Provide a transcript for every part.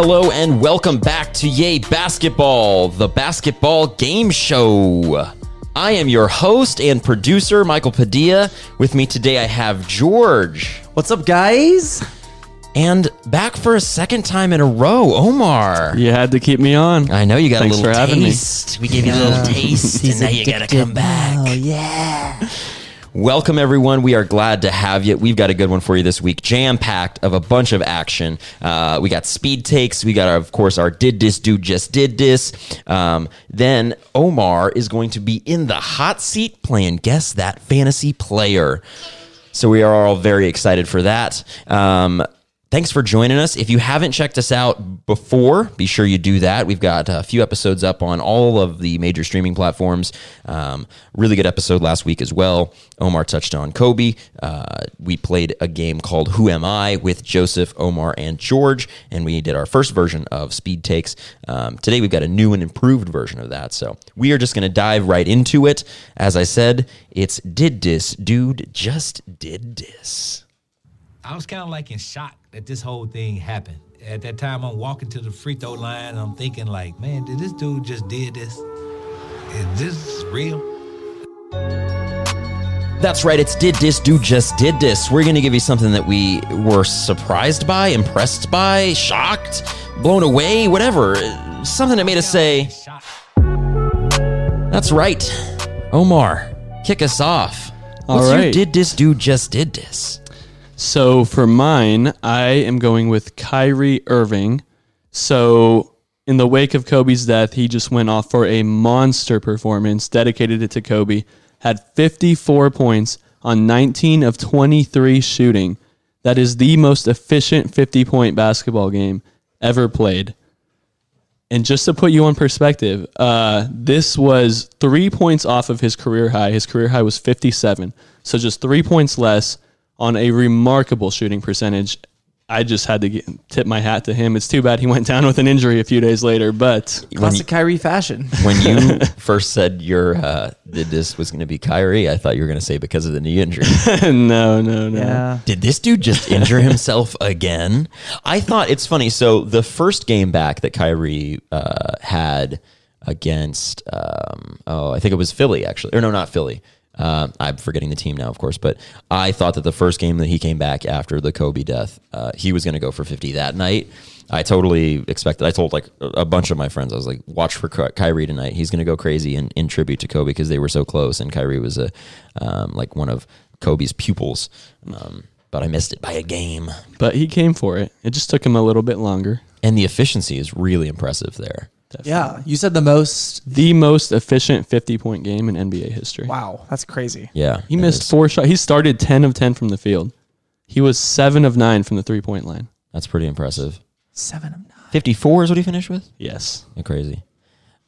Hello and welcome back to Yay Basketball, the basketball game show. I am your host and producer, Michael Padilla. With me today, I have George. What's up, guys? And back for a second time in a row, Omar. You had to keep me on. I know you got Thanks a for little having me. taste. We gave you a little taste, and now you got to come back. Oh yeah. Welcome, everyone. We are glad to have you. We've got a good one for you this week, jam packed of a bunch of action. Uh, we got speed takes. We got, of course, our did this dude just did this. Um, then Omar is going to be in the hot seat playing guess that fantasy player. So we are all very excited for that. Um, Thanks for joining us. If you haven't checked us out before, be sure you do that. We've got a few episodes up on all of the major streaming platforms. Um, really good episode last week as well. Omar touched on Kobe. Uh, we played a game called Who Am I with Joseph, Omar, and George, and we did our first version of Speed Takes. Um, today we've got a new and improved version of that. So we are just going to dive right into it. As I said, it's Did This Dude Just Did This. I was kind of like in shock that this whole thing happened. At that time, I'm walking to the free throw line. I'm thinking, like, man, did this dude just did this? Is this real? That's right. It's Did This Dude Just Did This. We're going to give you something that we were surprised by, impressed by, shocked, blown away, whatever. Something that made us say, That's right. Omar, kick us off. All What's your right. Did This Dude Just Did This? So for mine, I am going with Kyrie Irving. So in the wake of Kobe's death, he just went off for a monster performance, dedicated it to Kobe, had 54 points on 19 of 23 shooting. That is the most efficient 50 point basketball game ever played. And just to put you on perspective, uh, this was three points off of his career high. His career high was 57. So just three points less on a remarkable shooting percentage. I just had to get, tip my hat to him. It's too bad he went down with an injury a few days later, but Classic Kyrie fashion. When you first said your uh, Did This was going to be Kyrie, I thought you were going to say because of the knee injury. no, no, no. Yeah. Did this dude just injure himself again? I thought it's funny. So the first game back that Kyrie uh, had against, um, oh, I think it was Philly actually, or no, not Philly. Uh, I'm forgetting the team now, of course, but I thought that the first game that he came back after the Kobe death, uh, he was going to go for 50 that night. I totally expected. I told like a bunch of my friends, I was like, "Watch for Ky- Kyrie tonight. He's going to go crazy in, in tribute to Kobe because they were so close, and Kyrie was a um, like one of Kobe's pupils." Um, but I missed it by a game, But he came for it. It just took him a little bit longer. and the efficiency is really impressive there. Yeah. You said the most. The most efficient 50 point game in NBA history. Wow, that's crazy. Yeah, He missed is. four shots. He started 10 of 10 from the field. He was 7 of 9 from the three point line. That's pretty impressive. Seven of nine. 54 is what he finished with. Yes. Yeah, crazy.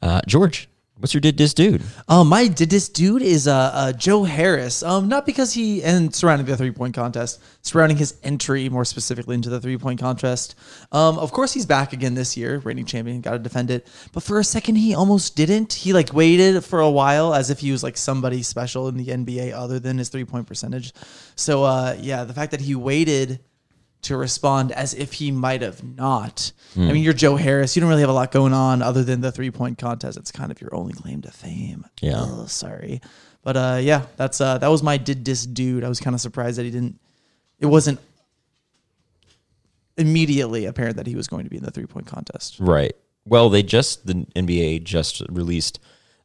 Uh, George, what's your did this dude? Um, my did this dude is uh, uh Joe Harris. Um, not because he and surrounding the three point contest, surrounding his entry more specifically into the three point contest. Um, of course he's back again this year, reigning champion, got to defend it. But for a second he almost didn't. He like waited for a while as if he was like somebody special in the NBA other than his three point percentage. So uh, yeah, the fact that he waited to respond as if he might have not. I mean, you're Joe Harris. You don't really have a lot going on other than the three point contest. It's kind of your only claim to fame. Yeah. Oh, sorry. But uh, yeah, that's uh, that was my did this dude. I was kind of surprised that he didn't. It wasn't immediately apparent that he was going to be in the three point contest. Right. Well, they just the NBA just released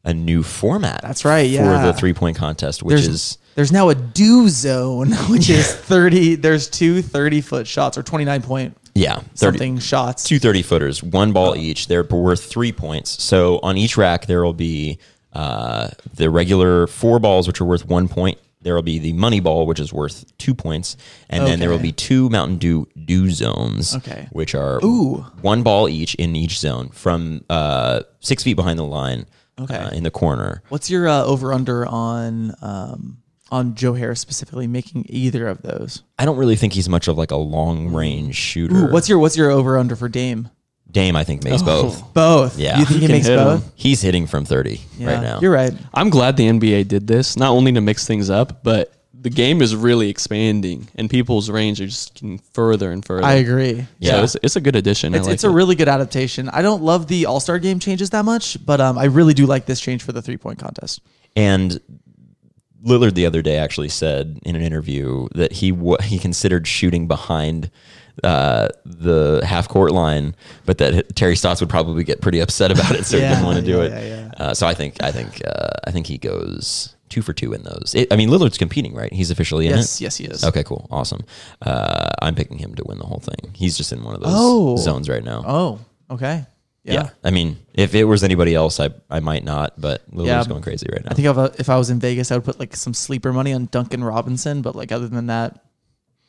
a new format. That's right, yeah. For the three point contest, which There's is there's now a Dew Zone, which is 30. There's two 30 foot shots or 29 point yeah, 30, something shots. two 30 footers, one ball each. They're worth three points. So on each rack, there will be uh, the regular four balls, which are worth one point. There will be the money ball, which is worth two points, and then there will be two Mountain Dew do zones, Okay. which are Ooh. one ball each in each zone from uh, six feet behind the line, Okay. uh, in the corner. What's your uh, over under on um, on Joe Harris specifically making either of those? I don't really think he's much of like a long range shooter. Ooh, what's your what's your over under for Dame? Dame? I think makes both. Both. Yeah. You think he, He makes hit 'em. both? He's hitting from thirty Yeah. right now. You're right. I'm glad the NBA did this, not only to mix things up, but the game is really expanding, and people's range are just getting further and further. I agree. Yeah. So it's, it's a good addition. I It's, like it's a it. really good adaptation. I don't love the All Star game changes that much, but um, I really do like this change for the three point contest. And Lillard the other day actually said in an interview that he w- he considered shooting behind uh, the half court line, but that Terry Stotts would probably get pretty upset about it, so he didn't want to do yeah, it. yeah, Uh, so I think I think uh, I think he goes two for two in those. It, I mean, Lillard's competing, right? He's officially in Yes, it. yes, he is. Okay, cool, awesome. Uh, I'm picking him to win the whole thing. He's just in one of those Oh. zones right now. Oh, okay. yeah. Yeah. I mean, if it was anybody else, I I might not, but Lillard's Yeah. going crazy right now. I think if I, if I was in Vegas, I would put like some sleeper money on Duncan Robinson, but like other than that,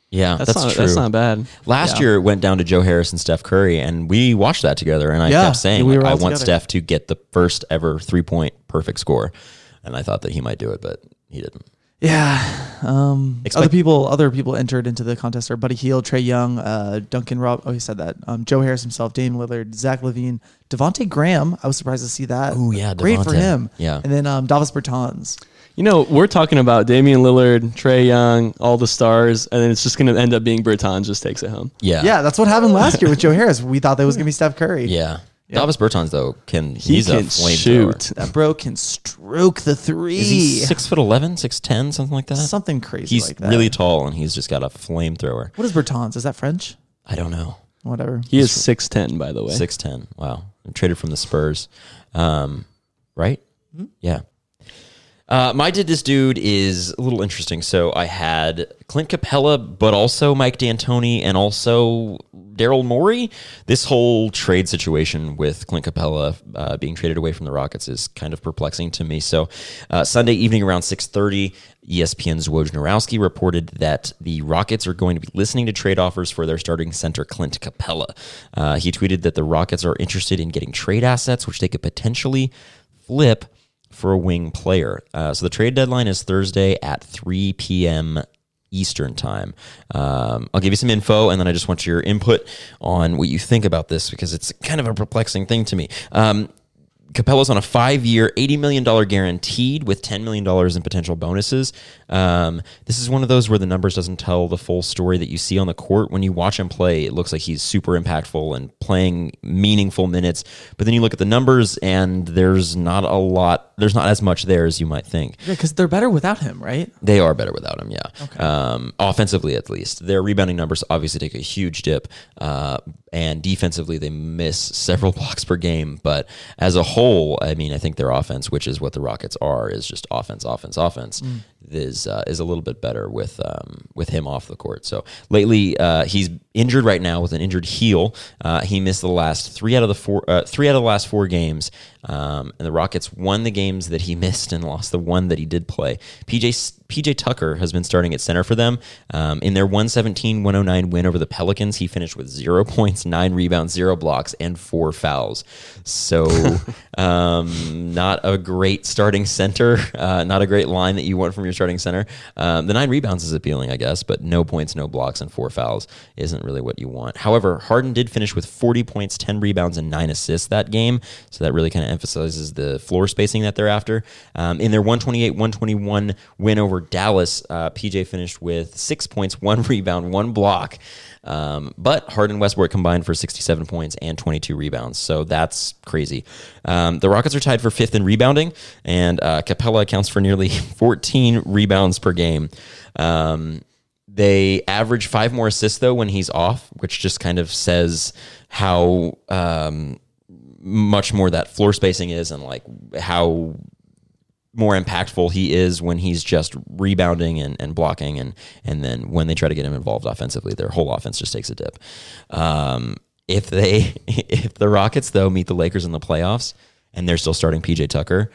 yeah, That's, that's, not true. that's not bad. Last Yeah. year it went down to Joe Harris and Steph Curry, and we watched that together. And I Yeah, kept saying, we like, I all want. Steph to get the first ever three point perfect score, and I thought that he might do it, but he didn't. yeah. Um, Expect- other people, other people entered into the contest are Buddy Hield, Trae Young, uh, Duncan Rob. Oh, he said that. Um, Joe Harris himself, Dame Lillard, Zach LaVine, Devonte Graham. I was surprised to see that. Oh yeah, great for him. Yeah. and then um, Davis Bertans. You know, we're talking about Damian Lillard, Trae Young, all the stars, and then it's just going to end up being Bertans just takes it home. Yeah, Yeah, that's what happened last year with Joe Harris. We thought that was gonna be Steph Curry. yeah. Davis Bertans though can He he's can a flamethrower. shoot. that bro can stroke the three. Is he six foot eleven, six ten, something like that? Something crazy He's like that. really tall, and he's just got a flamethrower. What is Bertans? Is that French? I don't know. Whatever. He is 6'10, by the way. Six ten. Wow. Traded from the Spurs. Um, right? Yeah. Uh, my did this dude is a little interesting. So I had Clint Capela, but also Mike D'Antoni and also Daryl Morey. This whole trade situation with Clint Capela uh, being traded away from the Rockets is kind of perplexing to me. So uh, Sunday evening around six thirty, ESPN's Wojnarowski reported that the Rockets are going to be listening to trade offers for their starting center Clint Capela. Uh, he tweeted that the Rockets are interested in getting trade assets, which they could potentially flip for a wing player. Uh, so the trade deadline is Thursday at 3 p.m. Eastern time. Um, I'll give you some info, and then I just want your input on what you think about this because it's kind of a perplexing thing to me. Um, Capela's on a five-year, eighty million dollar guaranteed with ten million dollars in potential bonuses. Um, this is one of those where the numbers doesn't tell the full story that you see on the court. When you watch him play, it looks like he's super impactful and playing meaningful minutes. But then you look at the numbers, and there's not a lot. There's not as much there as you might think. Yeah, because they're better without him, right? They are better without him, yeah. Um, offensively, at least, their rebounding numbers obviously take a huge dip, uh, and defensively, they miss several blocks per game. But as a whole, I mean, I think their offense, which is what the Rockets are, is just offense, offense, offense, mm. Is uh, is a little bit better with um, with him off the court. So lately, uh, he's injured right now with an injured heel. Uh, he missed the last three out of the four, uh, three out of the last four games. Um, and the Rockets won the games that he missed and lost the one that he did play. PJ PJ Tucker has been starting at center for them. Um, in their 117-109 win over the Pelicans, he finished with zero points, nine rebounds, zero blocks, and four fouls. So, um, not a great starting center. Uh, not a great line that you want from your starting center. Um, the nine rebounds is appealing, I guess, but no points, no blocks, and four fouls isn't really what you want. However, Harden did finish with 40 points, 10 rebounds, and nine assists that game. So that really kind of emphasizes the floor spacing that they're after. Um, in their 128 121 win over Dallas, uh, PJ finished with six points, one rebound, one block. Um, but Harden and Westbrook combined for 67 points and 22 rebounds. So that's crazy. Um, the Rockets are tied for fifth in rebounding, and uh, Capela accounts for nearly 14 rebounds per game. Um, they average five more assists though when he's off, which just kind of says how um, much more that floor spacing is and like how more impactful he is when he's just rebounding and, and blocking and and then when they try to get him involved offensively their whole offense just takes a dip. Um, if they if the rockets though meet the lakers in the playoffs and they're still starting pj tucker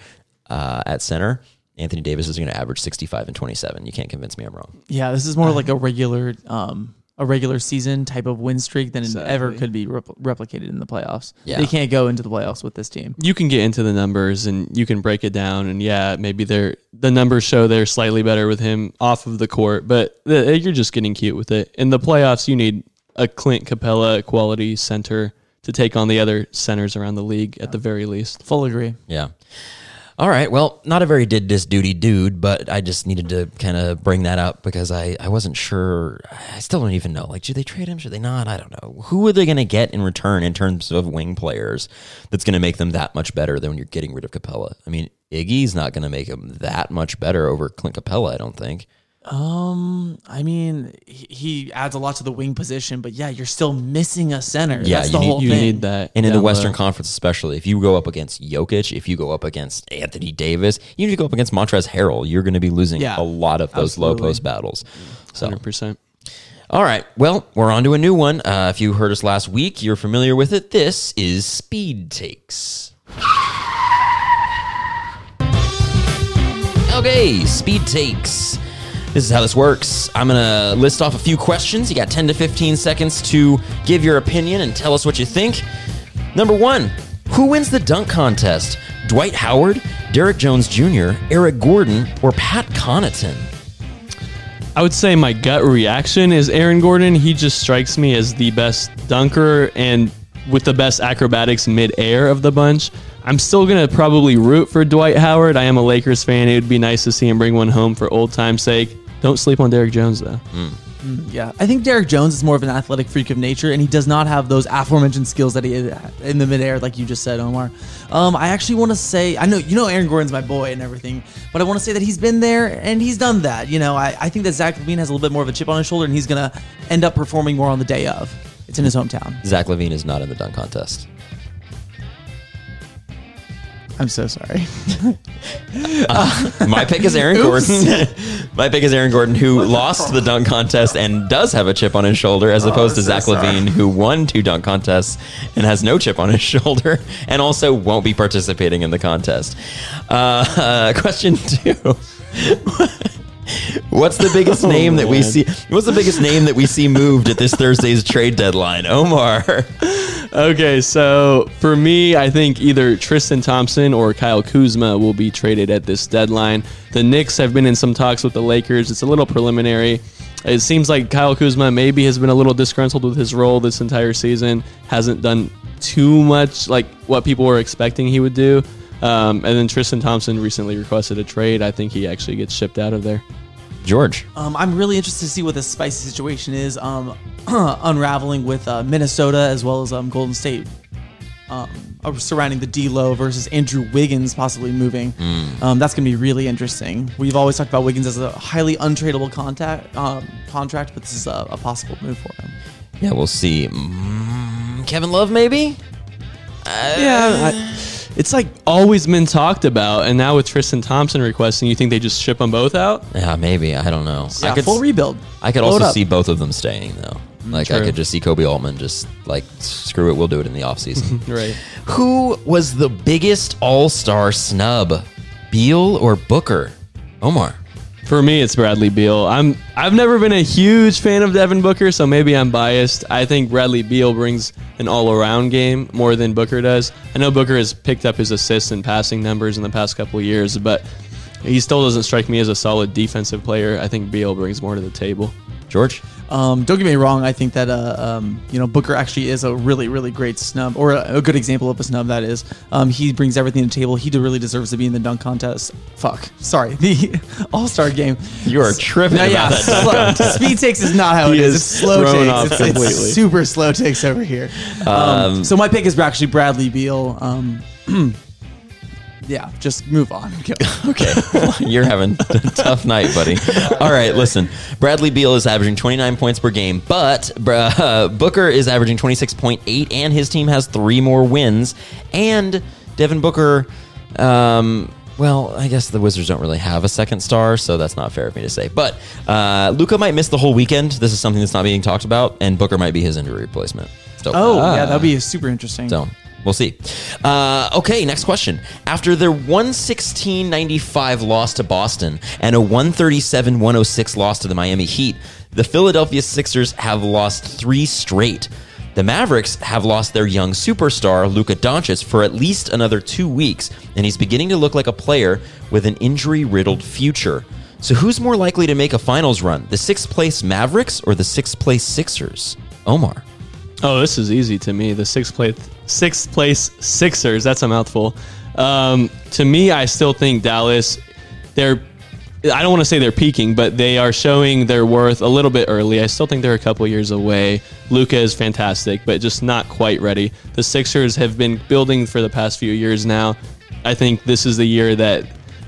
uh, at center anthony davis is going to average 65 and 27 you can't convince me i'm wrong. Yeah, this is more like a regular, um, a regular season type of win streak than it ever could be repl- replicated in the playoffs. Yeah. They can't go into the playoffs with this team. You can get into the numbers and you can break it down, and yeah, maybe they're the numbers show they're slightly better with him off of the court, but the, uh, you're just getting cute with it. In the playoffs, you need a Clint Capela quality center to take on the other centers around the league at the very least. Full agree. Yeah. All right. Well, not a very did this duty dude, but I just needed to kind of bring that up because I, I wasn't sure. I still don't even know. Like, should they trade him? Should they not? I don't know. Who are they going to get in return in terms of wing players that's going to make them that much better than when you're getting rid of Capela? I mean, Iggy's not going to make him that much better over Clint Capela, I don't think. I mean, he, he adds a lot to the wing position, but yeah, you're still missing a center. Yeah, That's you the need- whole You thing. need that. And in the down Western low. Conference, especially, if you go up against Jokic, if you go up against Anthony Davis, you need to go up against Montrezl Harrell. You're going to be losing Yeah, a lot of those low post battles. So, 100%. all right. Well, we're on to a new one. Uh, if you heard us last week, you're familiar with it. This is Speed Takes. Okay, Speed Takes. This is how this works. I'm going to list off a few questions. You got 10 to 15 seconds to give your opinion and tell us what you think. Number one, who wins the dunk contest? Dwight Howard, Derrick Jones Jr., Eric Gordon, or Pat Connaughton? I would say my gut reaction is Aaron Gordon. He just strikes me as the best dunker and with the best acrobatics mid-air of the bunch. I'm still going to probably root for Dwight Howard. I am a Lakers fan. It would be nice to see him bring one home for old time's sake. Don't sleep on Derrick Jones, though. Yeah, I think Derrick Jones is more of an athletic freak of nature, and he does not have those aforementioned skills that he had in the midair, like you just said, Omar. Um, I actually want to say, I know you know Aaron Gordon's my boy and everything, but I want to say that he's been there and he's done that. You know, I, I think that Zach LaVine has a little bit more of a chip on his shoulder, and he's gonna end up performing more on the day of. It's in his hometown. Zach LaVine is not in the dunk contest. I'm so sorry. My pick is Aaron Gordon. My pick is Aaron Gordon, who lost the dunk contest and does have a chip on his shoulder, as opposed to Zach. LaVine, who won two dunk contests and has no chip on his shoulder, and also won't be participating in the contest. Uh, uh, question two. What's the biggest oh, name that we see? What's the biggest name that we see moved at this Thursday's trade deadline? Omar. Okay, so for me, I think either Tristan Thompson or Kyle Kuzma will be traded at this deadline. The Knicks have been in some talks with the Lakers. It's a little preliminary. It seems like Kyle Kuzma maybe has been a little disgruntled with his role this entire season. Hasn't done too much like what people were expecting he would do. Um, and then Tristan Thompson recently requested a trade. I think he actually gets shipped out of there. George. Um, I'm really interested to see what this spicy situation is um, unraveling with uh, Minnesota as well as um, Golden State um, uh, surrounding the D-Lo versus Andrew Wiggins possibly moving. Um, that's going to be really interesting. We've always talked about Wiggins as a highly untradeable contact, um, contract, but this is a, a possible move for him. Yeah, we'll see. Mm, Kevin Love, maybe? Yeah, I, it's like always been talked about, and now with Tristan Thompson requesting, you think they just ship them both out? Yeah, maybe. I don't know. Yeah, I could full rebuild. I could Blow it also up. see both of them staying though. Mm, like I true. could just see Koby Altman just like screw it, we'll do it in the offseason. Right. Who was the biggest all-star snub? Beal or Booker? Omar. For me, it's Bradley Beal. I'm I've never been a huge fan of Devin Booker, so maybe I'm biased. I think Bradley Beal brings an all-around game more than Booker does. I know Booker has picked up his assists and passing numbers in the past couple years, but he still doesn't strike me as a solid defensive player. I think Beal brings more to the table. George? Um, don't get me wrong. I think that uh, um, you know Booker actually is a really, really great snub, or a, a good example of a snub. That is, um, he brings everything to the table. He really deserves to be in the dunk contest. Fuck, sorry, the All Star game. You are tripping No, yeah, slow, speed takes is not how He is. is It's slow takes. It's, it's super slow takes over here. Um, so my pick is actually Bradley Beal. Yeah, just move on. Okay. You're having a tough night, buddy. All right, listen. Bradley Beal is averaging 29 points per game, but uh, Booker is averaging 26.8, and his team has three more wins. And Devin Booker, um, well, I guess the Wizards don't really have a second star, so that's not fair of me to say. But uh, Luka might miss the whole weekend. This is something that's not being talked about, and Booker might be his injury replacement. So, Oh, yeah, that'd be super interesting. so we'll see. Uh, okay, next question. After their 116-95 loss to Boston and a 137-106 loss to the Miami Heat, the Philadelphia Sixers have lost three straight. The Mavericks have lost their young superstar, Luka Doncic, for at least another two weeks, and he's beginning to look like a player with an injury riddled future. So, who's more likely to make a finals run, the sixth place Mavericks or the sixth place Sixers? Omar. Oh, this is easy to me. The sixth place, sixth place Sixers. That's a mouthful. Um, to me, I still think Dallas. They're. I don't want to say they're peaking, but they are showing their worth a little bit early. I still think they're a couple years away. Luka is fantastic, but just not quite ready. The Sixers have been building for the past few years now. I think this is the year that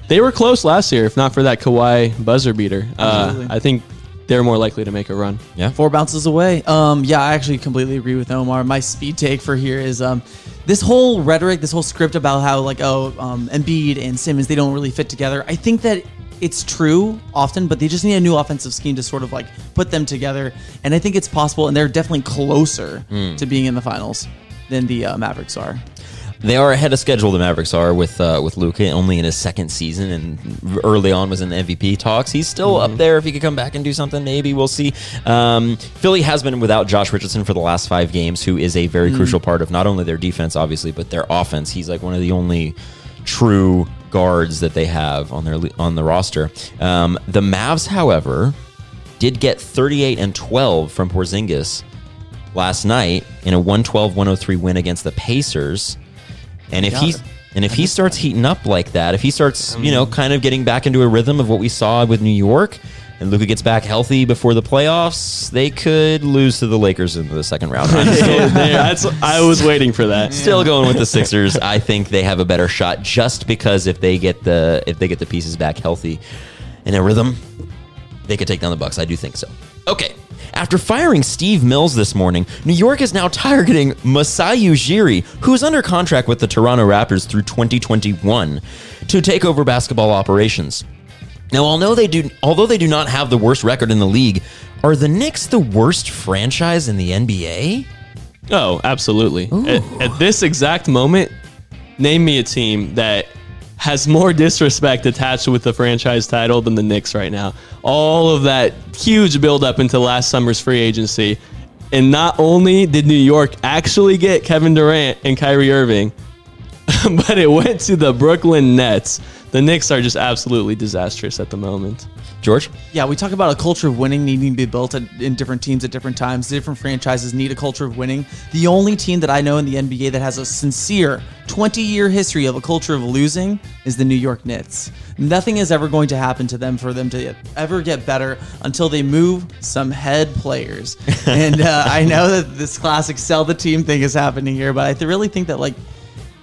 they were close last year, if not for that Kawhi buzzer beater. Uh, I think they're more likely to make a run. Yeah. Four bounces away. Um, yeah, I actually completely agree with Omar. My speed take for here is um, this whole rhetoric, this whole script about how like oh, um, Embiid and Simmons they don't really fit together. I think that it's true often, but they just need a new offensive scheme to sort of like put them together. And I think it's possible, and they're definitely closer to being in the finals than the uh, Mavericks are. They are ahead of schedule. The Mavericks are with uh, with Luka only in his second season, and early on was in the MVP talks. He's still up there. If he could come back and do something, maybe we'll see. Um, Philly has been without Josh Richardson for the last five games, who is a very crucial part of not only their defense, obviously, but their offense. He's like one of the only true guards that they have on their on the roster. Um, the Mavs, however, did get 38 and 12 from Porzingis last night in a 112-103 win against the Pacers. And if he and if he starts heating up like that, if he starts, you know, kind of getting back into a rhythm of what we saw with New York, and Luka gets back healthy before the playoffs, they could lose to the Lakers in the second round. I'm still, that's, I was waiting for that. still going with the Sixers. I think they have a better shot just because if they get the if they get the pieces back healthy in a rhythm, they could take down the Bucks. I do think so. Okay. After firing Steve Mills this morning, New York is now targeting Masai Ujiri, who is under contract with the Toronto Raptors through 2021, to take over basketball operations. Now, although they do, although they do not have the worst record in the league, are the Knicks the worst franchise in the NBA? Oh, absolutely. At, at this exact moment, name me a team that has more disrespect attached with the franchise title than the Knicks right now. All of that huge buildup into last summer's free agency. And not only did New York actually get Kevin Durant and Kyrie Irving, but it went to the Brooklyn Nets. The Knicks are just absolutely disastrous at the moment. George? Yeah, we talk about a culture of winning needing to be built at, in different teams at different times. Different franchises need a culture of winning. The only team that I know in the NBA that has a sincere 20 year history of a culture of losing is the New York Knicks. Nothing is ever going to happen to them for them to ever get better until they move some head players. and uh, I know that this classic sell the team thing is happening here, but I th- really think that, like,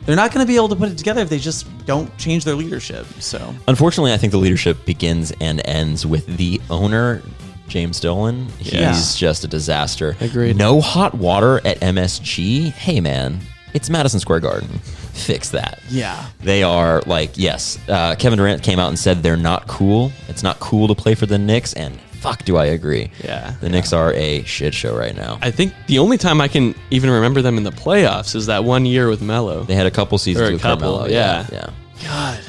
they're not going to be able to put it together if they just don't change their leadership. So, Unfortunately, I think the leadership begins and ends with the owner, James Dolan. He's Yeah. just a disaster. Agreed. No hot water at MSG. Hey, man, it's Madison Square Garden. Fix that. yeah. They are like, yes. Uh, Kevin Durant came out and said they're not cool. It's not cool to play for the Knicks, and fuck, do I agree? Yeah. the Knicks are a shit show right now. I think the only time I can even remember them in the playoffs is that one year with Melo. They had a couple seasons a with couple, Carmelo. yeah. yeah. God.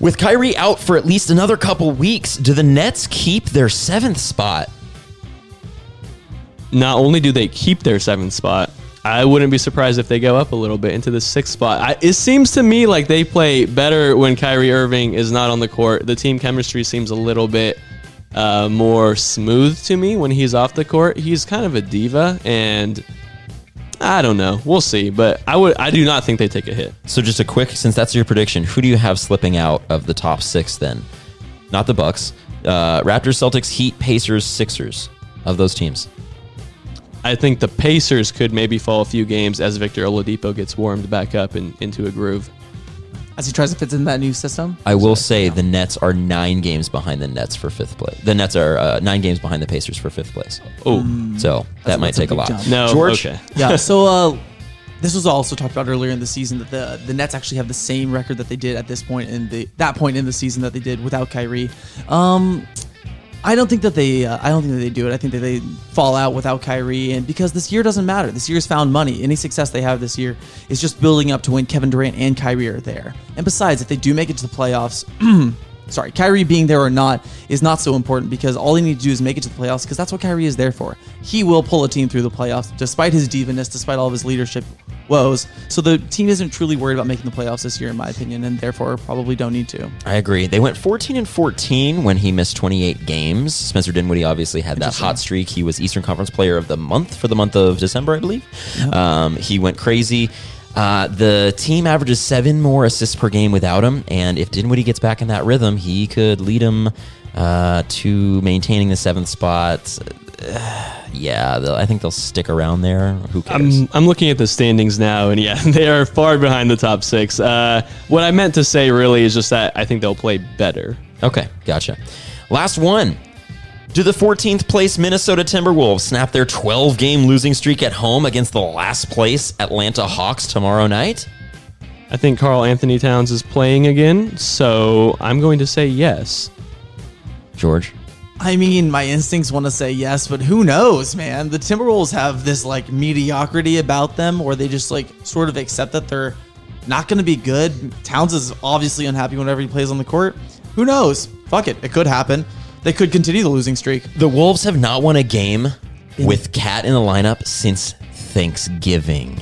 With Kyrie out for at least another couple weeks, do the Nets keep their seventh spot? not only do they keep their seventh spot, I wouldn't be surprised if they go up a little bit into the sixth spot. I, it seems to me like they play better when Kyrie Irving is not on the court. The team chemistry seems a little bit uh, more smooth to me when he's off the court. He's kind of a diva, and I don't know. We'll see, but I would. I do not think they take a hit. So just a quick, since that's your prediction, who do you have slipping out of the top six then? Not the Bucks. Uh, Raptors, Celtics, Heat, Pacers, Sixers. Of those teams, I think the Pacers could maybe fall a few games as Victor Oladipo gets warmed back up and into a groove. As he tries to fit in that new system. I will say the Nets are nine games behind the Nets for fifth place. The Nets are uh, nine games behind the Pacers for fifth place. Oh So that might that's a take a big lot. jump. no, George, Okay. yeah. So uh, this was also talked about earlier in the season that the the Nets actually have the same record that they did at this point in the that point in the season that they did without Kyrie. Um, I don't think that they. Uh, I don't think that they do it. I think that they fall out without Kyrie, and because this year doesn't matter. This year's found money. Any success they have this year is just building up to when Kevin Durant and Kyrie are there. And besides, if they do make it to the playoffs. Sorry, Kyrie being there or not is not so important because all they need to do is make it to the playoffs because that's what Kyrie is there for. He will pull a team through the playoffs despite his divaness, despite all of his leadership woes. So the team isn't truly worried about making the playoffs this year, in my opinion, and therefore probably don't need to. I agree. They went 14 and 14 when he missed 28 games. Spencer Dinwiddie obviously had that hot streak. He was Eastern Conference Player of the Month for the month of December, I believe. Um, he went crazy. Uh, the team averages seven more assists per game without him, and if Dinwiddie gets back in that rhythm, he could lead him uh, to maintaining the seventh spot. Uh, yeah, I think they'll stick around there. Who cares? I'm, I'm looking at the standings now, and yeah, they are far behind the top six. Uh, what I meant to say really is just that I think they'll play better. Okay, gotcha. Last one. Do the 14th place Minnesota Timberwolves snap their 12 game losing streak at home against the last place Atlanta Hawks tomorrow night? I think Karl-Anthony Towns is playing again, so I'm going to say yes. George? I mean, my instincts want to say yes, but who knows, man? The Timberwolves have this like mediocrity about them where they just like sort of accept that they're not going to be good. Towns is obviously unhappy whenever he plays on the court. Who knows? Fuck it. It could happen. They could continue the losing streak. The Wolves have not won a game with Cat in the lineup since Thanksgiving.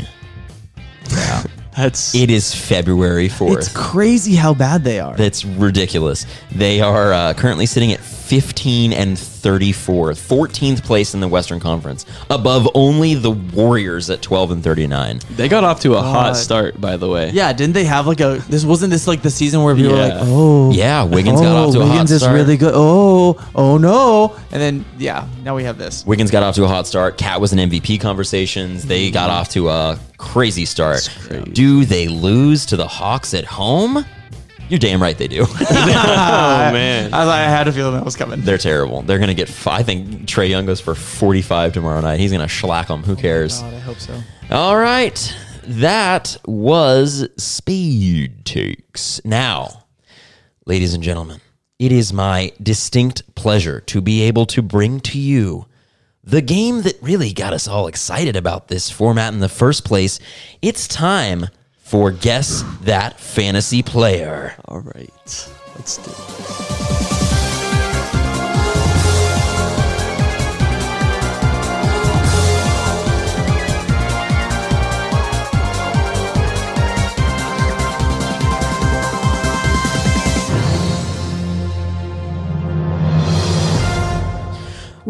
That's It is February 4th. It's crazy how bad they are. That's ridiculous. They are uh, currently sitting at 15 and 34, 14th place in the Western Conference, above only the Warriors at 12 and 39. they got off to a hot start, by the way. yeah, didn't they have like a? This wasn't this like the season where people were like, oh, Yeah, Wiggins oh, got off to a hot start. Wiggins is really good. Oh, oh no, and then yeah, now we have this. Wiggins got off to a hot start. Cat was in MVP conversations. They mm-hmm. got off to a crazy start. Do they lose to the Hawks at home? You're damn right they do. Oh man. I, I had a feeling that was coming. They're terrible. They're going to get, fi- I think Trae Young goes for 45 tomorrow night. He's going to shellac them. Who oh cares? God, I hope so. All right. That was Speed Takes. Now, ladies and gentlemen, it is my distinct pleasure to be able to bring to you the game that really got us all excited about this format in the first place. It's time for Guess That Fantasy Player. All right. Let's do it.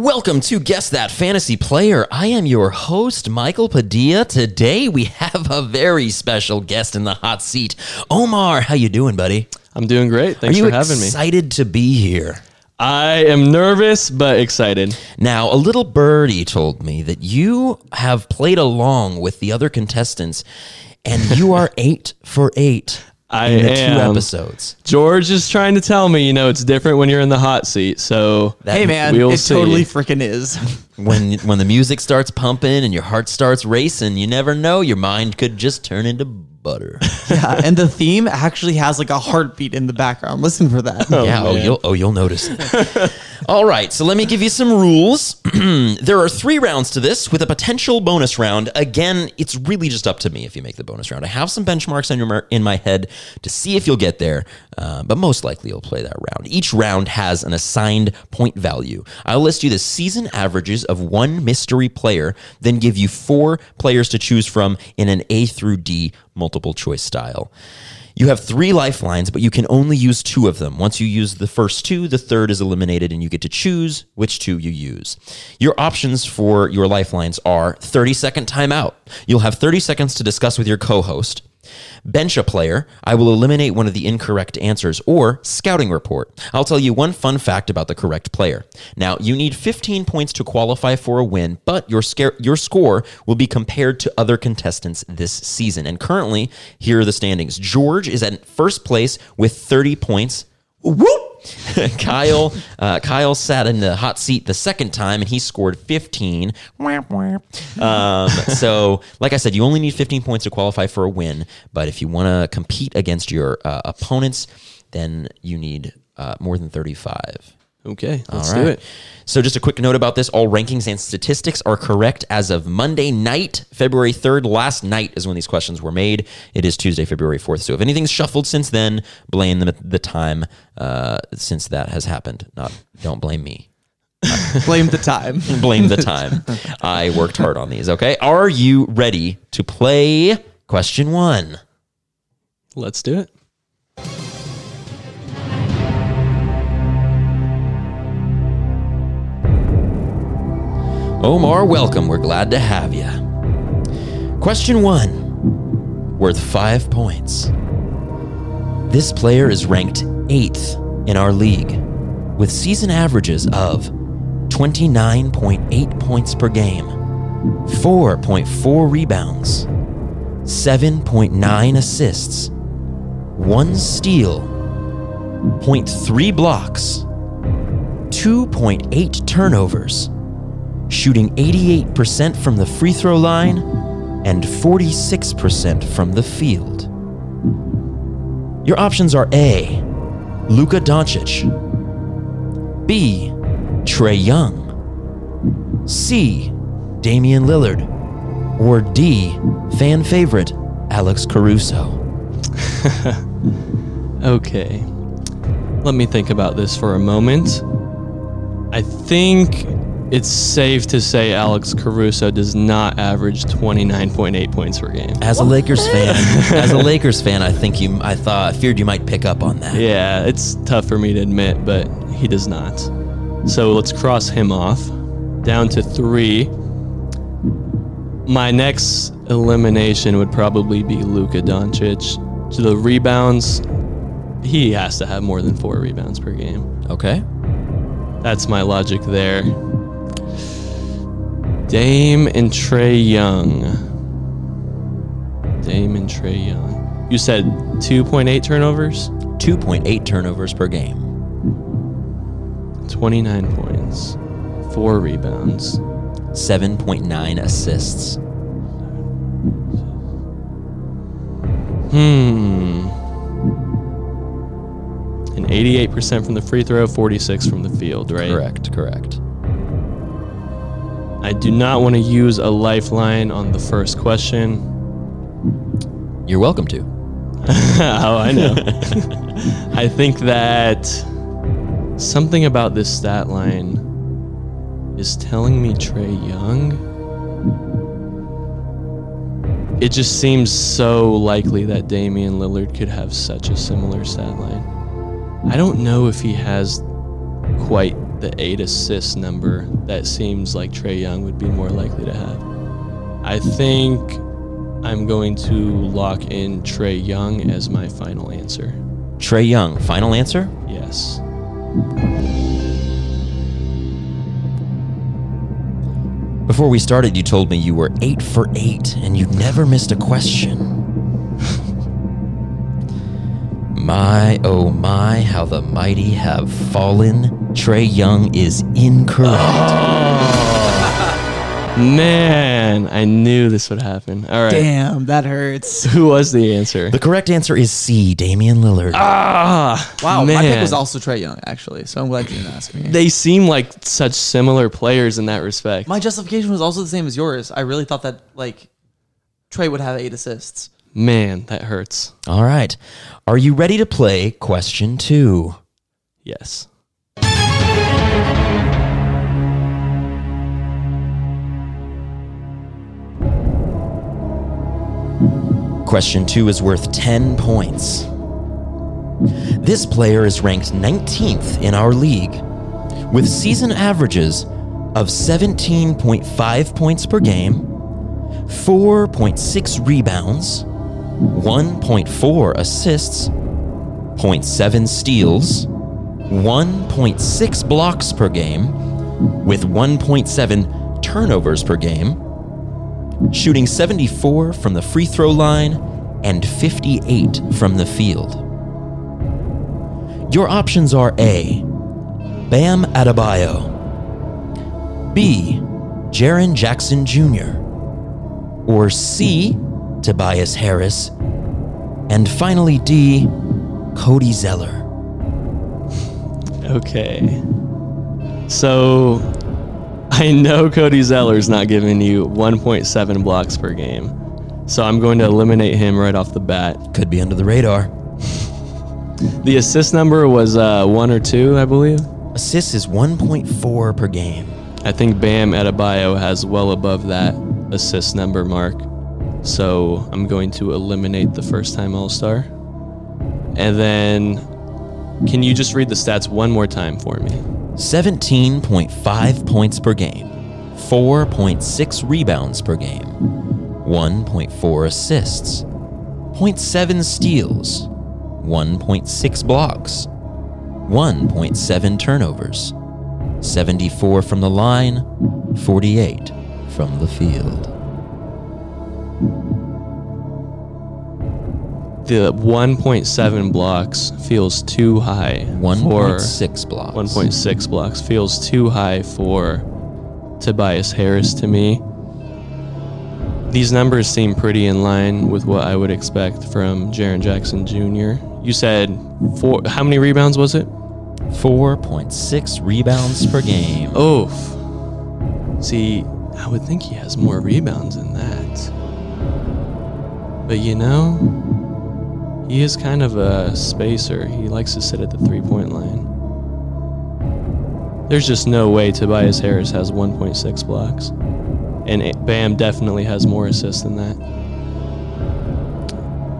Welcome to Guess That Fantasy Player. I am your host, Michael Padilla. Today we have a very special guest in the hot seat. Omar, how you doing, buddy? I'm doing great. Are Thanks you for having me. excited to be here? I am nervous but excited. Now, a little birdie told me that you have played along with the other contestants and you are eight for eight I in the two am. episodes. George is trying to tell me, you know, it's different when you're in the hot seat. So Hey man, we'll it see. totally freaking is. When when the music starts pumping and your heart starts racing, you never know, your mind could just turn into butter. yeah, and the theme actually has like a heartbeat in the background. Listen for that. yeah, oh, oh you'll oh you'll notice it. All right, so let me give you some rules. there are three rounds to this with a potential bonus round. Again, it's really just up to me if you make the bonus round. I have some benchmarks in, your, in my head to see if you'll get there, uh, but most likely you'll play that round. Each round has an assigned point value. I'll list you the season averages of one mystery player, then give you four players to choose from in an A through D multiple choice style. You have three lifelines, but you can only use two of them. Once you use the first two, the third is eliminated, and you get to choose which two you use. Your options for your lifelines are 30 second timeout. You'll have 30 seconds to discuss with your co host. Bench a player. I will eliminate one of the incorrect answers. Or scouting report. I'll tell you one fun fact about the correct player. Now, you need 15 points to qualify for a win, but your, scare, your score will be compared to other contestants this season. And currently, here are the standings George is at first place with 30 points. Whoop! Kyle, uh, Kyle sat in the hot seat the second time and he scored 15. Wah, wah. Um, so, like I said, you only need 15 points to qualify for a win. But if you want to compete against your uh, opponents, then you need uh, more than 35. Okay, let's do it. So, just a quick note about this all rankings and statistics are correct as of Monday night, February 3rd. Last night is when these questions were made. It is Tuesday, February 4th. So, if anything's shuffled since then, blame the, the time uh, since that has happened. Not, don't blame me. Blame the time. Blame the time. I worked hard on these, okay? Are you ready to play question one? Let's do it. Omar, welcome. We're glad to have you. Question one worth five points. This player is ranked eighth in our league with season averages of 29.8 points per game, 4.4 rebounds, 7.9 assists, 1 steal, 0.3 blocks, 2.8 turnovers, shooting 88% from the free throw line and 46% from the field. Your options are A. Luka Doncic, B. Trae Young, C. Damian Lillard, or D. Fan favorite Alex Caruso. Okay. Let me think about this for a moment. I think it's safe to say Alex Caruso does not average 29.8 points per game. As a Lakers fan, as a Lakers fan, I think you, I thought, I feared you might pick up on that. Yeah, it's tough for me to admit, but he does not. So let's cross him off. Down to three. My next elimination would probably be Luka Doncic. To the rebounds, he has to have more than four rebounds per game. Okay. That's my logic there. Dame and Trae Young. Dame and Trae Young. You said 2.8 turnovers? 2.8 turnovers per game. 29 points, four rebounds. 7.9 assists. Hmm. And 88% from the free throw, 46 from the field, right? Correct, correct. I do not want to use a lifeline on the first question. You're welcome to. oh, I know. I think that something about this stat line is telling me Trae Young. It just seems so likely that Damian Lillard could have such a similar stat line. I don't know if he has quite the eight assist number that seems like Trae Young would be more likely to have. I think I'm going to lock in Trae Young as my final answer. Trae Young, final answer? Yes. Before we started, you told me you were eight for eight and you'd never missed a question. My, oh my, how the mighty have fallen. Trae Young is incorrect. Man, I knew this would happen. All right. Damn, that hurts. Who was the answer? The correct answer is C, Damian Lillard. Ah, Wow, man. my pick was also Trae Young, actually. So I'm glad you didn't ask me. They seem like such similar players in that respect. my justification was also the same as yours. I really thought that like Trae would have eight assists. Man, that hurts. All right. Are you ready to play question two? Yes. Question two is worth 10 points. This player is ranked 19th in our league with season averages of 17.5 points per game, 4.6 rebounds, 1.4 assists, 0.7 steals, 1.6 blocks per game, with 1.7 turnovers per game, shooting 74 from the free throw line and 58 from the field. Your options are A. Bam Adebayo, B. Jaren Jackson Jr., or C. Tobias Harris, and finally D. Cody Zeller. Okay. So I know Cody Zeller's not giving you 1.7 blocks per game. So I'm going to eliminate him right off the bat. Could be under the radar. The assist number was uh, one or two, I believe. Assists is 1.4 per game. I think Bam Adebayo has well above that assist number mark. So I'm going to eliminate the first time All Star. And then, can you just read the stats one more time for me? 17.5 points per game, 4.6 rebounds per game, 1.4 assists, 0.7 steals, 1.6 blocks, 1.7 turnovers, 74 from the line, 48 from the field. The 1.7 blocks feels too high. 1.6 blocks. 1.6 blocks feels too high for Tobias Harris to me. These numbers seem pretty in line with what I would expect from Jaren Jackson Jr. You said four. How many rebounds was it? 4.6 rebounds per game. Oof. See, I would think he has more rebounds than that. But you know, he is kind of a spacer. He likes to sit at the three point line. There's just no way Tobias Harris has 1.6 blocks. And Bam definitely has more assists than that.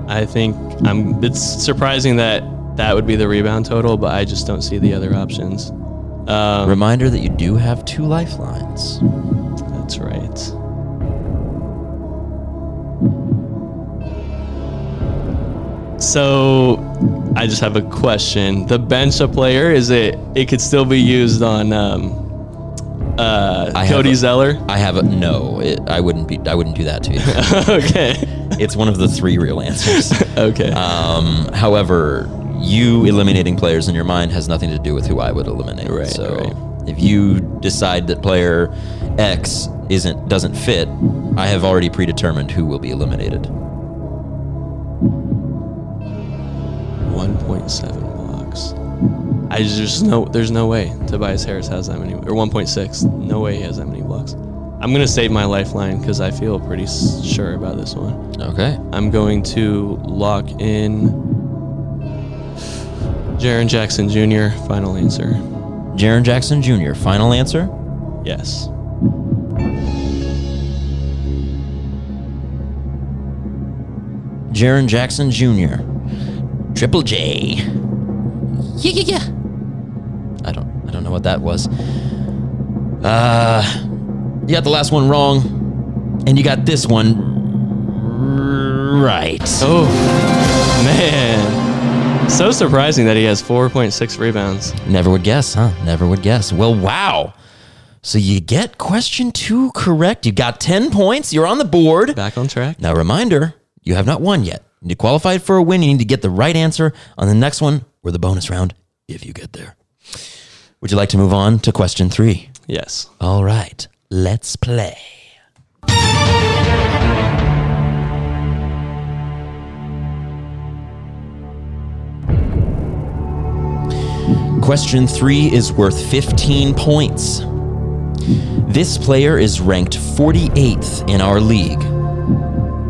I think I'm it's surprising that that would be the rebound total, but I just don't see the other options. Um, Reminder that you do have two lifelines. that's right. So, I just have a question. The bench a player is it? It could still be used on um, uh, I Cody a- Zeller. I have a no. It, I wouldn't be. I wouldn't do that to you. okay, it's one of the three real answers. okay. Um, however, you eliminating players in your mind has nothing to do with who I would eliminate. Right, So right. if you decide that player X isn't doesn't fit, I have already predetermined who will be eliminated. 1.7 blocks. I just no. There's no way Tobias Harris has that many, or 1.6. No way he has that many blocks. I'm gonna save my lifeline because I feel pretty s- sure about this one. Okay. I'm going to lock in Jaren Jackson Jr. Final answer. Jaren Jackson Jr. Final answer. Yes. Jaren Jackson Jr. Triple J. Yeah, yeah, yeah. I don't I don't know what that was. Uh you got the last one wrong. And you got this one right. Oh man, so surprising that he has 4.6 rebounds. Never would guess, huh? Never would guess. Well, wow. So you get question two correct. You got 10 points. You're on the board. Back on track. Now, reminder you have not won yet. You qualified for a win. You need to get the right answer on the next one or the bonus round if you get there. Would you like to move on to question three? Yes. All right, let's play. Question three is worth 15 points. This player is ranked 48th in our league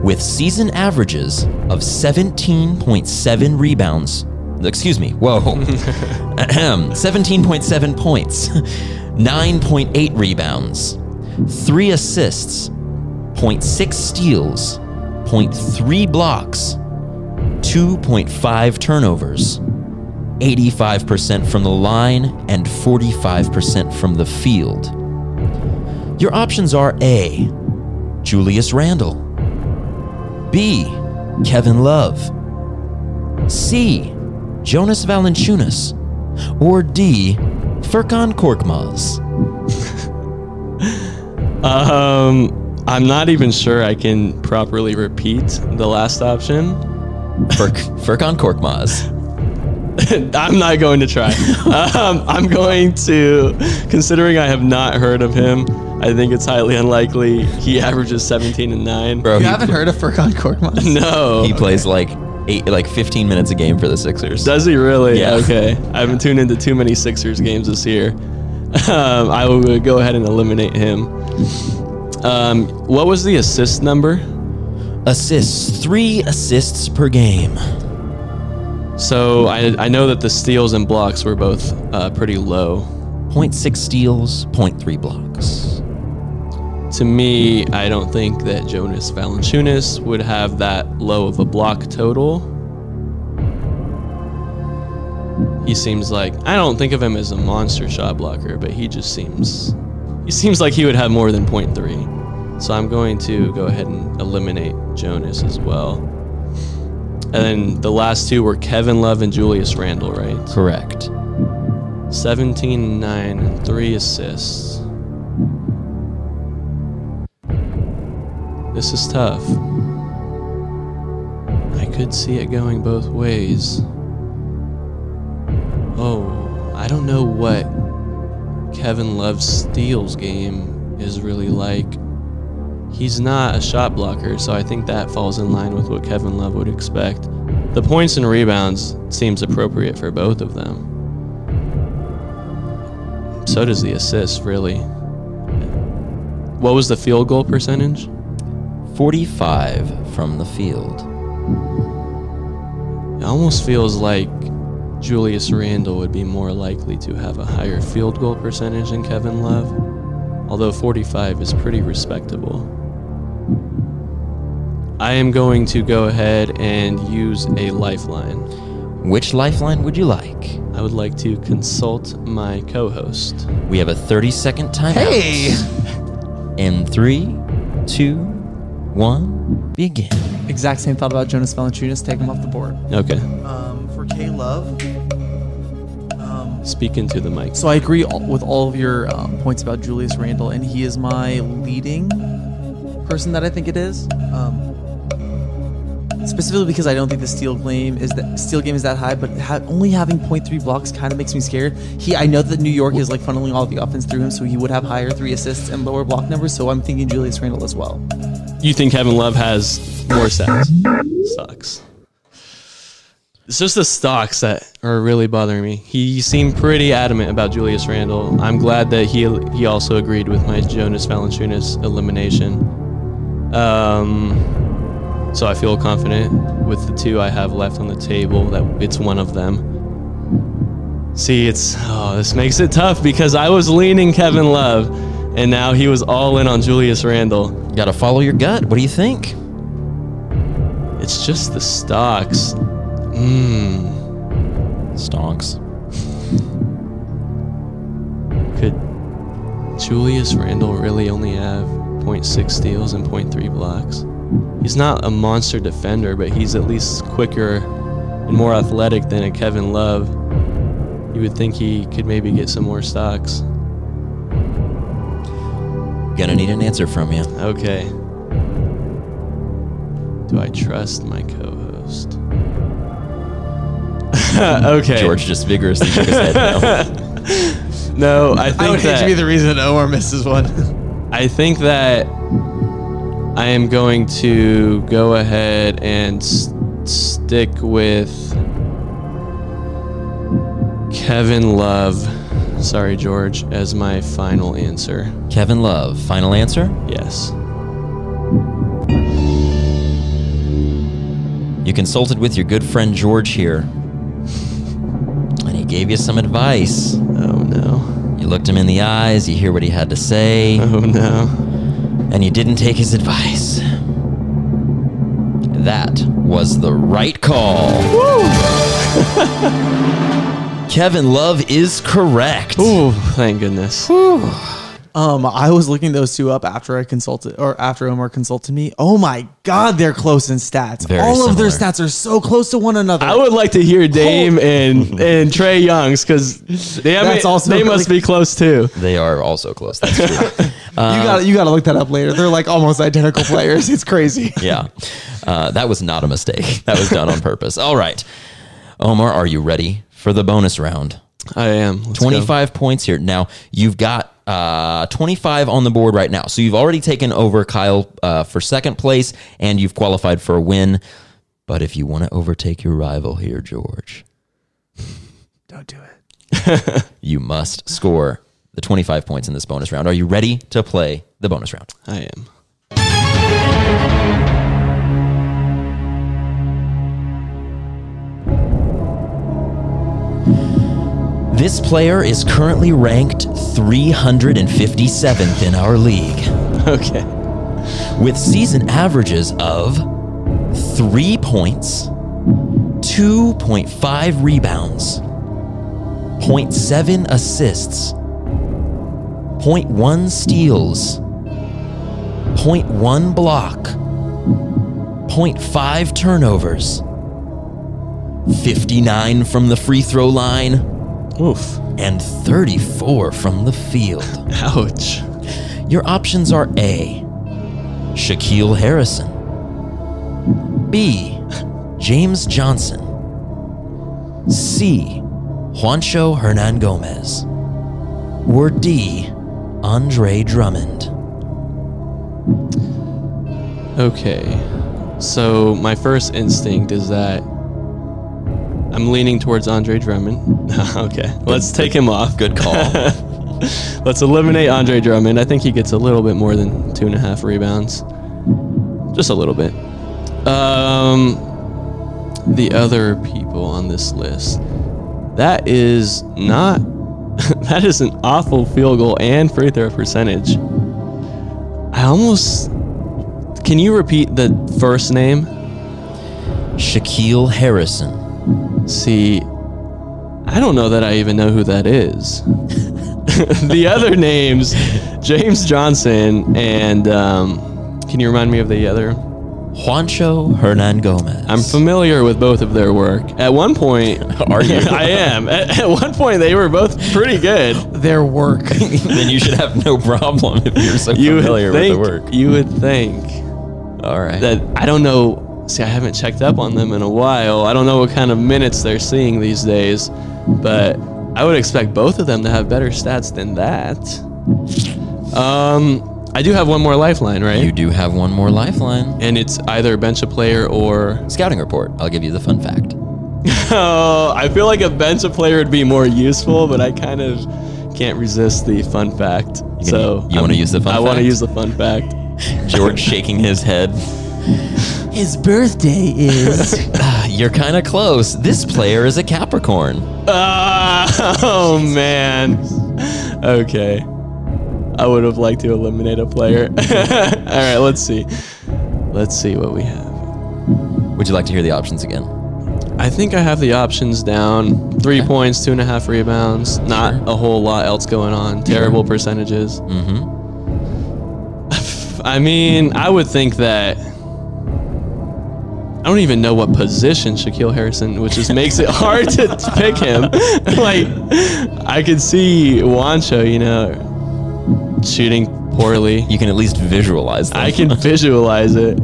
with season averages of 17.7 rebounds. Excuse me, whoa. 17.7 points, 9.8 rebounds, 3 assists, 0.6 steals, 0.3 blocks, 2.5 turnovers, 85% from the line, and 45% from the field. Your options are A. Julius Randle, B. Kevin Love, C. Jonas Valanciunas, or D. Furkan Korkmaz. Um, I'm not even sure I can properly repeat the last option. Furk, Furkan Korkmaz. I'm not going to try. um, I'm going to, considering I have not heard of him, I think it's highly unlikely he averages 17 and 9. Bro, You he, haven't heard of Furkan Korkmaz? No. he plays like eight, like 15 minutes a game for the Sixers. Does he really? Yeah. Okay. I haven't tuned into too many Sixers games this year. Um, I will go ahead and eliminate him. Um, what was the assist number? Assists, three assists per game. So I, I know that the steals and blocks were both uh, pretty low. 0.6 steals, 0.3 blocks. To me, I don't think that Jonas Valanciunas would have that low of a block total. He seems like I don't think of him as a monster shot blocker, but he just seems he seems like he would have more than 0.3. So I'm going to go ahead and eliminate Jonas as well. And then the last two were Kevin Love and Julius Randle, right? Correct. 17, 9, and 3 assists. This is tough. I could see it going both ways. Oh, I don't know what Kevin Love's steals game is really like. He's not a shot blocker, so I think that falls in line with what Kevin Love would expect. The points and rebounds seems appropriate for both of them. So does the assist, really. What was the field goal percentage? 45 from the field. It almost feels like Julius Randle would be more likely to have a higher field goal percentage than Kevin Love, although 45 is pretty respectable. I am going to go ahead and use a lifeline. Which lifeline would you like? I would like to consult my co host. We have a 30 second timeout. Hey! In three, two, one, begin. Exact same thought about Jonas Valanciunas. Take him off the board. Okay, Um, for K Love. Um, speak into the mic. so I agree all, with all of your um, points about Julius Randle, and he is my leading person that I think it is. Um, specifically because I don't think the steal game is that steal game is that high, but ha- only having 0.3 blocks kind of makes me scared. He, I know that New York is like funneling all the offense through him, so he would have higher three assists and lower block numbers. So I'm thinking Julius Randle as well. You think Kevin Love has more stats? Sucks. It's just the stocks that are really bothering me. He seemed pretty adamant about Julius Randle. I'm glad that he he also agreed with my Jonas Valanciunas elimination. Um, so I feel confident with the two I have left on the table that it's one of them. See, it's oh, this makes it tough because I was leaning Kevin Love, and now he was all in on Julius Randle. Gotta follow your gut. What do you think? It's just the stocks. Mmm. Stonks. Could Julius Randle really only have 0.6 steals and 0.3 blocks? He's not a monster defender, but he's at least quicker and more athletic than a Kevin Love. You would think he could maybe get some more stocks. Gonna need an answer from you. Okay. Do I trust my co-host? okay. George just vigorously shook his head no. No, I think I would hate that to be the reason that Omar misses one. I think that I am going to go ahead and s- stick with Kevin Love. Sorry, George, as my final answer. Kevin Love, final answer? Yes. You consulted with your good friend George here. And he gave you some advice. Oh no. You looked him in the eyes, you hear what he had to say, Oh no. and you didn't take his advice. That was the right call. Woo! Kevin Love is correct. Ooh, thank goodness. Um, I was looking those two up after I consulted or after Omar consulted me. Oh my god, they're close in stats. Very All of their similar. stats are so close to one another. I would like to hear Dame and and Trae Young's because they That's also they really- must be close too. They are also close. That's true. you got you got to look that up later. They're like almost identical players. It's crazy. yeah. Uh, that was not a mistake. That was done on purpose. All right. Omar, are you ready for the bonus round? I am. Let's go. 25 points here. Now, you've got uh, 25 on the board right now. So you've already taken over Kyle uh, for second place and you've qualified for a win. But if you want to overtake your rival here, George, Don't do it. you must score the 25 points in this bonus round. Are you ready to play the bonus round? I am. This player is currently ranked 357th in our league Okay. with season averages of 3 points, 2.5 rebounds, 0.7 assists, 0.1 steals, 0.1 block, 0.5 turnovers, 59 from the free throw line, Oof. and 34 from the field. Ouch. Your options are A. Shaquille Harrison. B. James Johnson. C. Juancho Hernangomez. Or D. Andre Drummond. Okay. So my first instinct is that I'm leaning towards Andre Drummond. okay. Let's take him off. Good call. Let's eliminate Andre Drummond. I think he gets a little bit more than two and a half rebounds. Just a little bit. Um, the other people on this list. That is not. that is an awful field goal and free throw percentage. I almost. Can you repeat the first name? Shaquille Harrison. See, I don't know that I even know who that is. the other names, James Johnson and um, can you remind me of the other? Juancho Hernangomez. I'm familiar with both of their work. At one point, Are you? I am. At, at one point, they were both pretty good. Their work. then you should have no problem if you're so You familiar think, with the work. You would think All right. that I don't know. See, I haven't checked up on them in a while. I don't know what kind of minutes they're seeing these days, but I would expect both of them to have better stats than that. Um, I do have one more lifeline, right? you do have one more lifeline. and it's either a bench a player or. Scouting report. I'll give you the fun fact. Oh, I feel like a bench a player would be more useful, but I kind of can't resist the fun fact. so you wanna use the fun I want to use the fun fact. George shaking his head. His birthday is. You're kind of close. This player is a Capricorn. Ah, oh man. Okay. I would have liked to eliminate a player. All right, let's see. Let's see what we have. Would you like to hear the options again? I think I have the options down. Three points, two and a half rebounds. Not Sure. a whole lot else going on. Terrible percentages. Mm-hmm. I mean, I would think that. I don't even know what position Shaquille Harrison, which just makes it hard to pick him. like, I could see Juancho, you know, shooting poorly. You can at least visualize them. I can visualize it.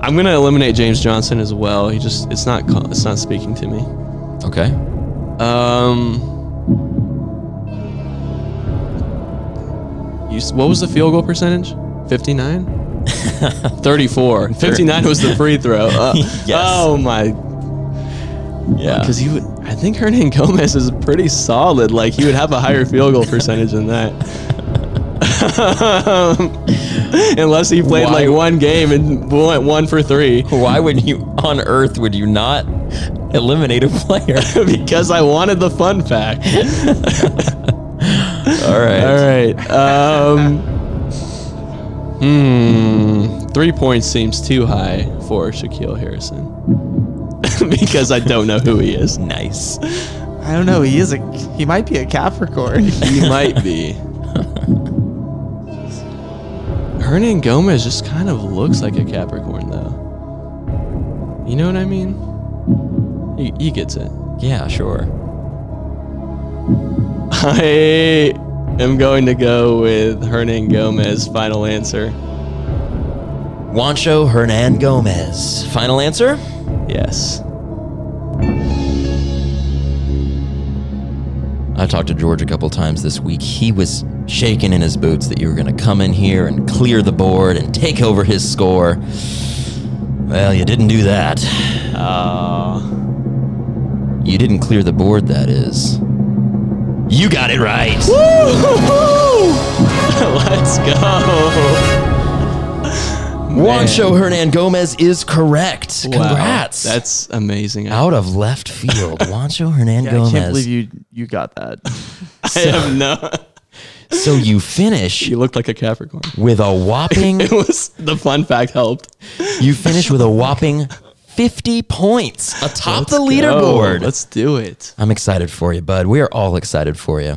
I'm gonna eliminate James Johnson as well. He just it's not it's not speaking to me. Okay. Um, You, what was the field goal percentage? 59? 34. 59 was the free throw. Uh, Yes. Oh my. Yeah. Because you would, I think Hernangomez is pretty solid. Like he would have a higher field goal percentage than that. Unless he played Why- like one game and went one for three. Why would you on earth would you not eliminate a player? because I wanted the fun fact. All right. All right. Um, hmm. Three points seems too high for Shaquille Harrison because I don't know who he is. Nice. I don't know. He is a. He might be a Capricorn. He might be. Hernangomez just kind of looks like a Capricorn, though. You know what I mean? He, he gets it. Yeah, sure. I am going to go with Hernangomez. Final answer. Juancho Hernangomez. Final answer? Yes. I talked to George a couple times this week. He was shaking in his boots that you were going to come in here and clear the board and take over his score. Well, you didn't do that. Uh, You didn't clear the board, that is. You got it right. let's go. Juancho Hernangomez is correct. Congrats. Wow, that's amazing. Out of left field. Juancho Hernan Yeah, Gomez. I can't believe you you got that. I have no. So you finish You looked like a Capricorn. with a whopping It was the fun fact helped. you finish with a whopping 50 points atop the Let's leaderboard. go. Let's do it. I'm excited for you, bud. We are all excited for you.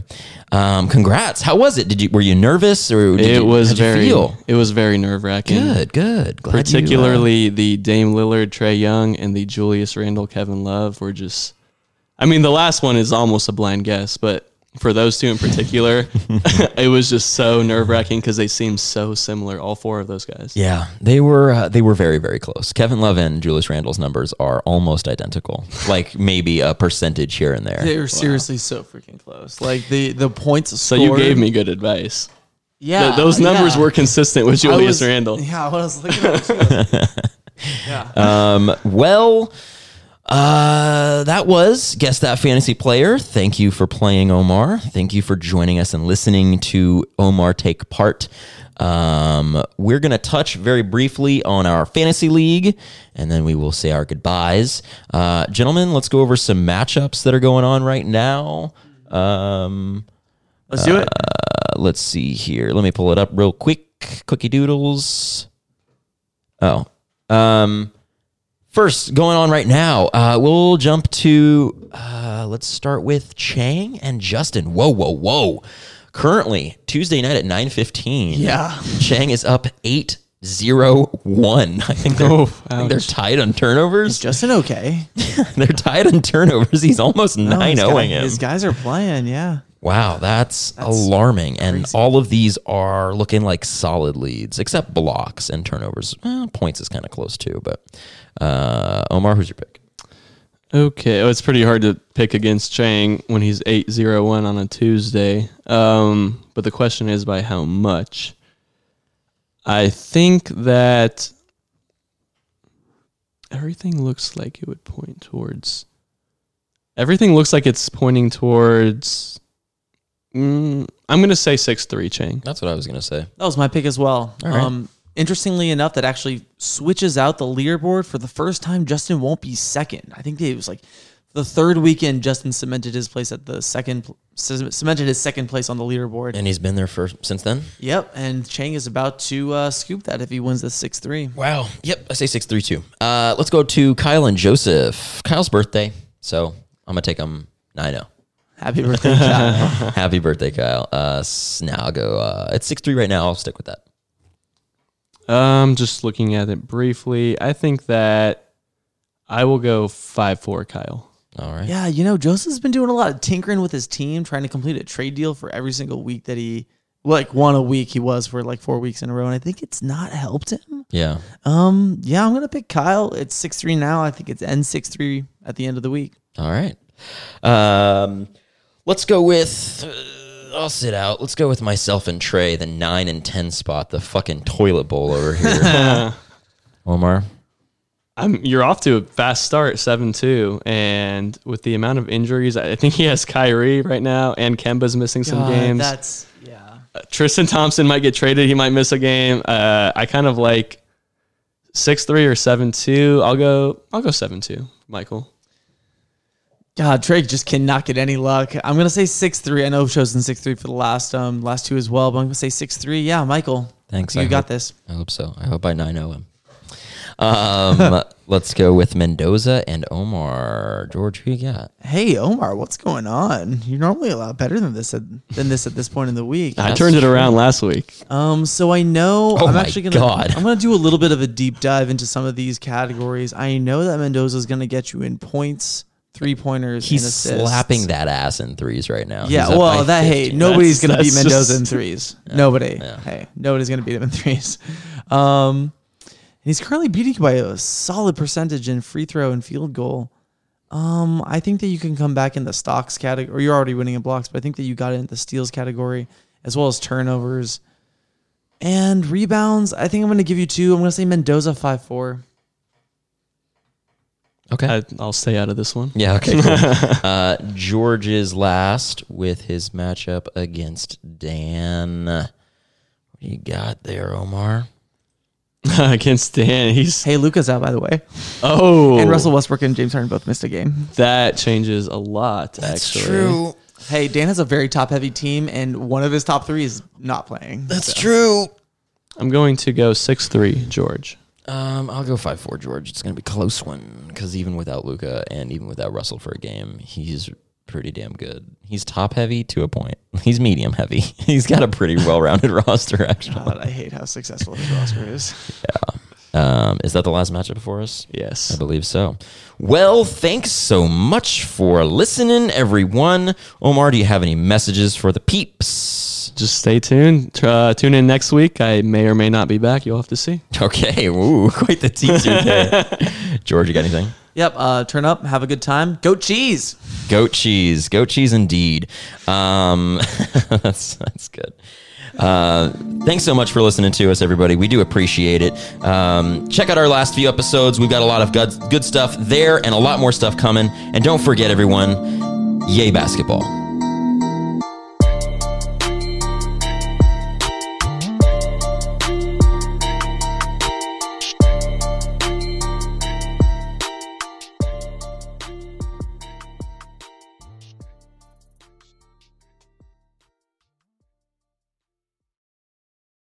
Um, congrats. How was it? Did you were you nervous or did It you, was you very. feel? It was very nerve wracking. good, good. Glad you, uh, Particularly the Dame Lillard, Trae Young, and the Julius Randle, Kevin Love were just. I mean, the last one is almost a blind guess, but for those two in particular, it was just so nerve wracking because they seemed so similar. All four of those guys. Yeah, they were uh, they were very very close. Kevin Love and Julius Randle's numbers are almost identical, like maybe a percentage here and there. They were seriously so freaking close. Like the the points. So you gave me good advice. yeah. Th- those numbers yeah. were consistent with Julius was- Randle. Yeah, I was looking at yeah. Um, well, uh, that was Guess That Fantasy Player. Thank you for playing, Omar. Thank you for joining us and listening to Omar take part. Um, we're going to touch very briefly on our fantasy league and then we will say our goodbyes. Uh, gentlemen, let's go over some matchups that are going on right now. Um, Let's do it. uh, let's see here. Let me pull it up real quick. Cookie Doodles. Oh. Um first going on right now. Uh we'll jump to uh let's start with Chang and Justin. Whoa, whoa, whoa. Currently, Tuesday night at 9:15. Yeah. Chang is up 8-0-1. I think they're, Oh, I think they're tied on turnovers. Justin, okay. they're tied on turnovers. He's almost No, 9 his 0 guy- him. His guys are playing. Yeah. Wow, that's, alarming. And all of these are looking like solid leads, except blocks and turnovers. Points is kind of close too. But uh, Omar, who's your pick? Okay, oh, it's pretty hard to pick against Chang when he's 8-0-1 on a Tuesday. Um, but the question is by how much? I think that everything looks like it would point towards. Everything looks like it's pointing towards. Mm, I'm going to say 6-3 Chang. That's what I was going to say. That was my pick as well. All right. Um, interestingly enough, that actually switches out the leaderboard for the first time. Justin won't be second. I think it was like the third weekend. Justin cemented his place at the second, cemented his second place on the leaderboard. And he's been there for since then. yep, and Chang is about to uh, scoop that if he wins the six three. Wow. Yep, I say six three two. Uh, let's go to Kyle and Joseph. Kyle's birthday, so I'm gonna take him nine zero. Happy birthday, Kyle. Happy birthday, Kyle. Uh, now I'll go. Uh, it's six three right now. I'll stick with that. Um, just looking at it briefly, I think that I will go 5-4 Kyle. All right. Yeah, you know, Joseph's been doing a lot of tinkering with his team, trying to complete a trade deal for every single week that he, like one a week he was for like four weeks in a row, and I think it's not helped him. Yeah. Um, yeah, I'm gonna pick Kyle. It's six three now. I think it's N six three at the end of the week. All right. Um, let's go with. Uh, I'll sit out. Let's go with myself and Trey, the nine and ten spot, the fucking toilet bowl over here. Omar. I'm, you're off to a fast start, 7-2. And with the amount of injuries, I think he has Kyrie right now, and Kemba's missing some games. That's yeah. Uh, Tristan Thompson might get traded. He might miss a game. Uh, I kind of like 6-3 or 7-2. I'll go I'll go 7-2, Michael. God, Drake just cannot get any luck. I'm gonna say six three. I know I've chosen six three for the last um last two as well, but I'm gonna say six three. Yeah, Michael. Thanks. You I got hope- this. I hope so. I hope I 9 0 him. Um, let's go with Mendoza and Omar. George, who you got? Hey Omar, what's going on? You're normally a lot better than this at, than this at this point in the week. I That's turned it true. around last week. Um, so I know Oh I'm my actually gonna God. I'm gonna do a little bit of a deep dive into some of these categories. I know that Mendoza is gonna get you in points, three pointers, He's and assists. slapping that ass in threes right now. Yeah, He's well, that hey, nobody's That's- gonna beat Mendoza just- in threes. Nobody. yeah. Hey, nobody's gonna beat him in threes. Um, and he's currently beating you by a solid percentage in free throw and field goal. Um, I think that you can come back in the stocks category. Or you're already winning in blocks, but I think that you got it in the steals category as well as turnovers and rebounds. I think I'm gonna give you two. I'm gonna say Mendoza five four. Okay. I, I'll stay out of this one. Yeah, okay, cool. uh, George is last with his matchup against Dan. What do you got there, Omar? Against Dan, he's Hey, Luka's out by the way, oh, and Russell Westbrook and James Harden both missed a game. That changes a lot. actually. True. Hey, Dan has a very top heavy team, and one of his top three is not playing. That's true. I'm going to go six three, George. Um, I'll go five four George. It's gonna be a close one because even without Luka and even without Russell for a game, he's pretty damn good. He's top heavy to a point. He's medium heavy. He's got a pretty well rounded roster actually. God, I hate how successful his roster is. Um, is that the last matchup for us? Yes. I believe so. Well, thanks so much for listening, everyone. Omar, do you have any messages for the peeps? Just stay tuned. Uh, tune in next week. I may or may not be back. You'll have to see. Okay, ooh, quite the teaser there. George, you got anything? Yep. Uh, turn up, have a good time. Goat cheese. Goat cheese, goat cheese indeed. Um, that's that's good. Uh, thanks so much for listening to us, everybody. We do appreciate it. Um, check out our last few episodes. We've got a lot of good, good stuff there and a lot more stuff coming. And don't forget, everyone, yay basketball.